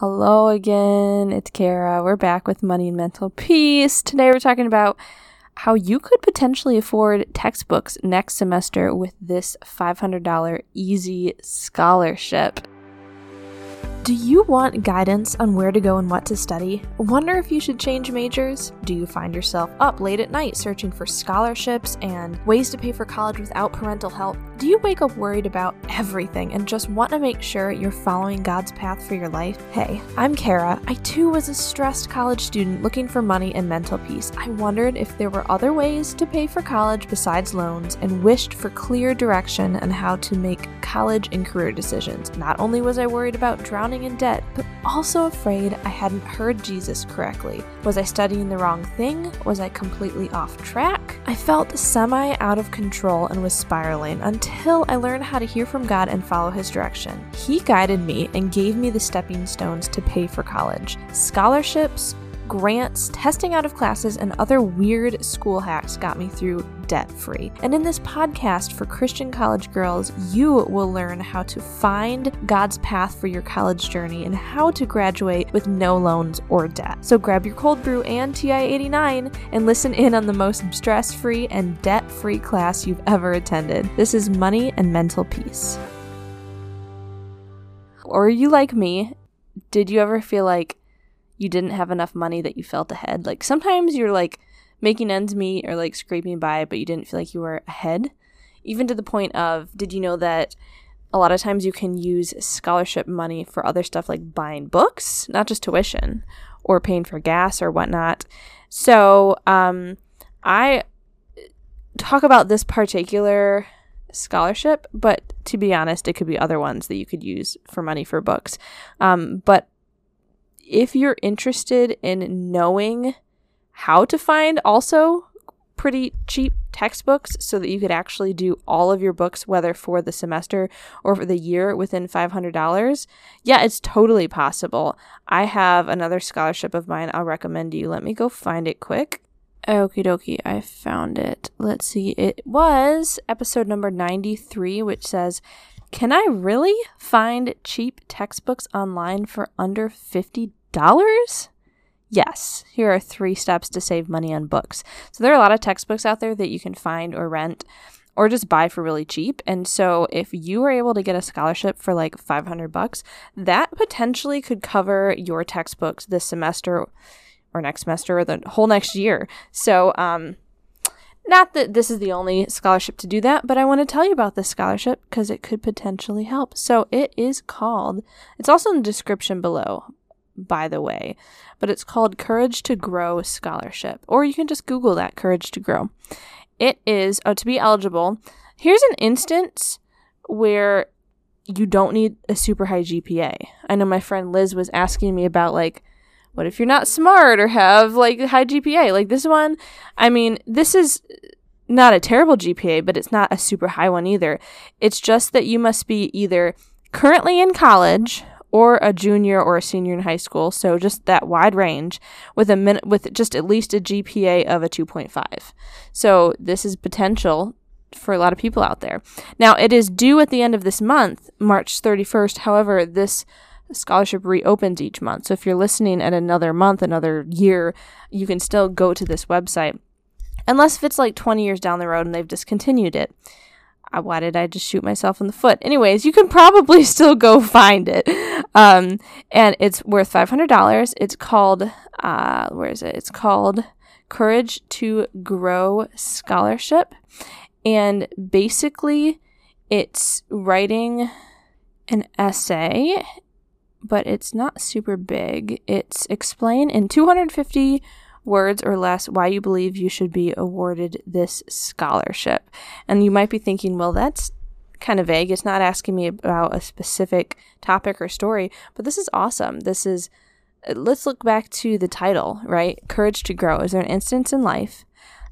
Hello again, it's Kara. We're back with Money and Mental Peace. Today we're talking about how you could potentially afford textbooks next semester with this $500 easy scholarship. Do you want guidance on where to go and what to study? Wonder if you should change majors? Do you find yourself up late at night searching for scholarships and ways to pay for college without parental help? Do you wake up worried about everything and just want to make sure you're following God's path for your life? Hey, I'm Kara. I too was a stressed college student looking for money and mental peace. I wondered if there were other ways to pay for college besides loans and wished for clear direction on how to make college and career decisions. Not only was I worried about drowning in debt, but also afraid I hadn't heard Jesus correctly. Was I studying the wrong thing? Was I completely off track? I felt semi out of control and was spiraling until I learned how to hear from God and follow His direction. He guided me and gave me the stepping stones to pay for college scholarships, grants, testing out of classes, and other weird school hacks got me through debt free. And in this podcast for Christian college girls, you will learn how to find God's path for your college journey and how to graduate with no loans or debt. So grab your cold brew and TI 89 and listen in on the most stress free and debt free class you've ever attended. This is Money and Mental Peace. Or are you like me? Did you ever feel like you didn't have enough money that you felt ahead. Like sometimes you're like making ends meet or like scraping by, but you didn't feel like you were ahead. Even to the point of, did you know that a lot of times you can use scholarship money for other stuff like buying books, not just tuition or paying for gas or whatnot. So, um, I talk about this particular scholarship, but to be honest, it could be other ones that you could use for money for books. Um, but if you're interested in knowing how to find also pretty cheap textbooks so that you could actually do all of your books, whether for the semester or for the year, within $500, yeah, it's totally possible. I have another scholarship of mine I'll recommend you. Let me go find it quick. Okie dokie, I found it. Let's see. It was episode number 93, which says can I really find cheap textbooks online for under $50? Yes, here are three steps to save money on books. So there are a lot of textbooks out there that you can find or rent or just buy for really cheap. And so if you were able to get a scholarship for like 500 bucks, that potentially could cover your textbooks this semester or next semester or the whole next year. So um not that this is the only scholarship to do that, but I want to tell you about this scholarship because it could potentially help. So it is called, it's also in the description below, by the way, but it's called Courage to Grow Scholarship, or you can just Google that, Courage to Grow. It is, oh, to be eligible, here's an instance where you don't need a super high GPA. I know my friend Liz was asking me about, like, what if you're not smart or have like high GPA? Like this one, I mean, this is not a terrible GPA, but it's not a super high one either. It's just that you must be either currently in college or a junior or a senior in high school, so just that wide range with a min- with just at least a GPA of a 2.5. So this is potential for a lot of people out there. Now, it is due at the end of this month, March 31st. However, this scholarship reopens each month. So if you're listening at another month, another year, you can still go to this website. Unless if it's like 20 years down the road and they've discontinued it. Uh, why did I just shoot myself in the foot? Anyways, you can probably still go find it. Um, and it's worth $500. It's called, uh, where is it? It's called Courage to Grow Scholarship. And basically, it's writing an essay, but it's not super big. It's explain in 250 words or less why you believe you should be awarded this scholarship. And you might be thinking, well, that's kind of vague. It's not asking me about a specific topic or story, but this is awesome. This is, let's look back to the title, right? Courage to grow. Is there an instance in life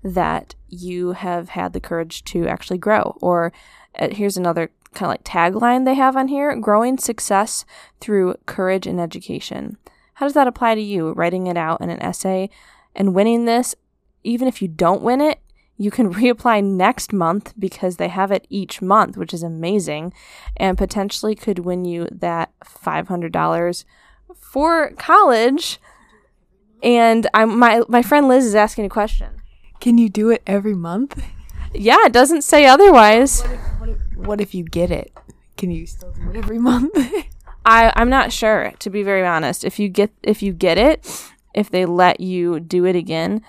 that you have had the courage to actually grow? Or uh, here's another kind of like tagline they have on here growing success through courage and education. How does that apply to you? Writing it out in an essay and winning this, even if you don't win it, you can reapply next month because they have it each month, which is amazing, and potentially could win you that $500 for college. And I'm my my friend Liz is asking a question. Can you do it every month? Yeah, it doesn't say otherwise. What if, what if, what if you get it? Can you still do it every month? I I'm not sure to be very honest. If you get if you get it, if they let you do it again,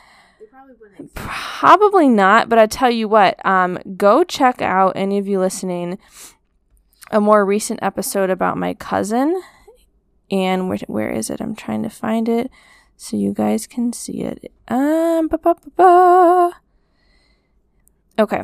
probably not. But I tell you what, um, go check out any of you listening a more recent episode about my cousin. And where where is it? I'm trying to find it so you guys can see it. Um, ba, ba, ba, okay.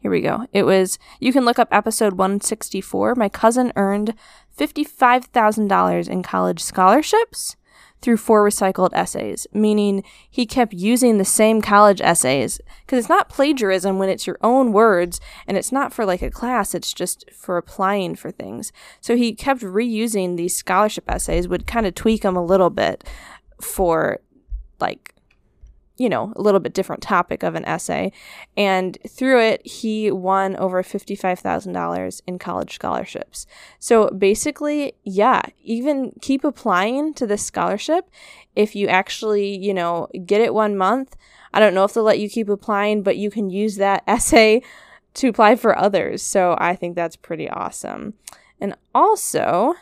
Here we go. It was, you can look up episode 164. My cousin earned $55,000 in college scholarships through four recycled essays, meaning he kept using the same college essays. Because it's not plagiarism when it's your own words and it's not for like a class, it's just for applying for things. So he kept reusing these scholarship essays, would kind of tweak them a little bit for like you know, a little bit different topic of an essay. And through it, he won over $55,000 in college scholarships. So basically, yeah, even keep applying to this scholarship. If you actually, you know, get it one month, I don't know if they'll let you keep applying, but you can use that essay to apply for others. So I think that's pretty awesome. And also,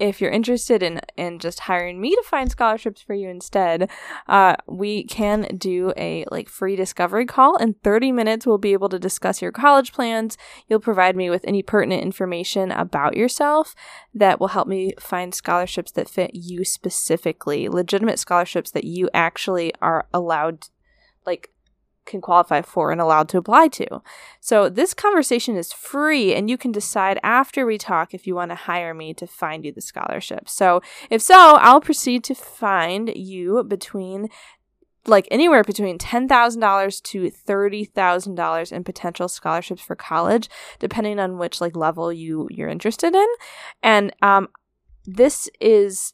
if you're interested in in just hiring me to find scholarships for you instead, uh, we can do a like free discovery call. In 30 minutes, we'll be able to discuss your college plans. You'll provide me with any pertinent information about yourself that will help me find scholarships that fit you specifically, legitimate scholarships that you actually are allowed, like can qualify for and allowed to apply to. So this conversation is free and you can decide after we talk if you want to hire me to find you the scholarship. So if so, I'll proceed to find you between like anywhere between $10,000 to $30,000 in potential scholarships for college depending on which like level you you're interested in. And um this is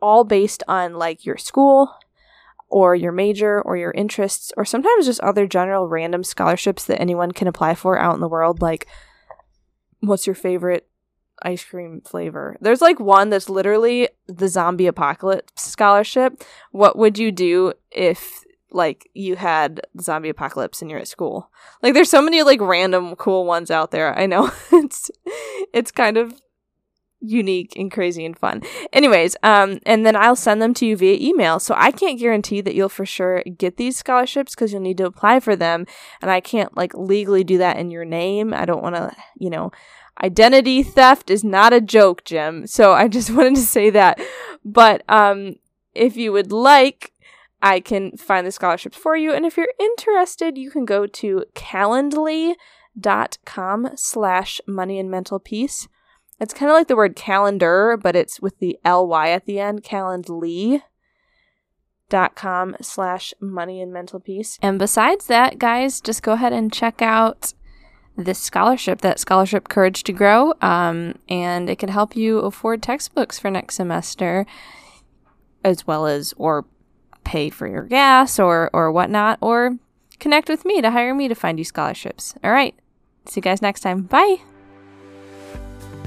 all based on like your school, or your major or your interests or sometimes just other general random scholarships that anyone can apply for out in the world like what's your favorite ice cream flavor? There's like one that's literally the zombie apocalypse scholarship. What would you do if like you had zombie apocalypse and you're at school? Like there's so many like random cool ones out there. I know it's it's kind of unique and crazy and fun. Anyways, um, and then I'll send them to you via email. So I can't guarantee that you'll for sure get these scholarships because you'll need to apply for them. And I can't like legally do that in your name. I don't want to, you know, identity theft is not a joke, Jim. So I just wanted to say that. But um, if you would like, I can find the scholarships for you. And if you're interested, you can go to calendly.com slash money and mental peace it's kind of like the word calendar, but it's with the ly at the end. Calendly dot com slash money and mental peace. And besides that, guys, just go ahead and check out this scholarship, that scholarship Courage to Grow, um, and it can help you afford textbooks for next semester, as well as or pay for your gas or or whatnot, or connect with me to hire me to find you scholarships. All right, see you guys next time. Bye.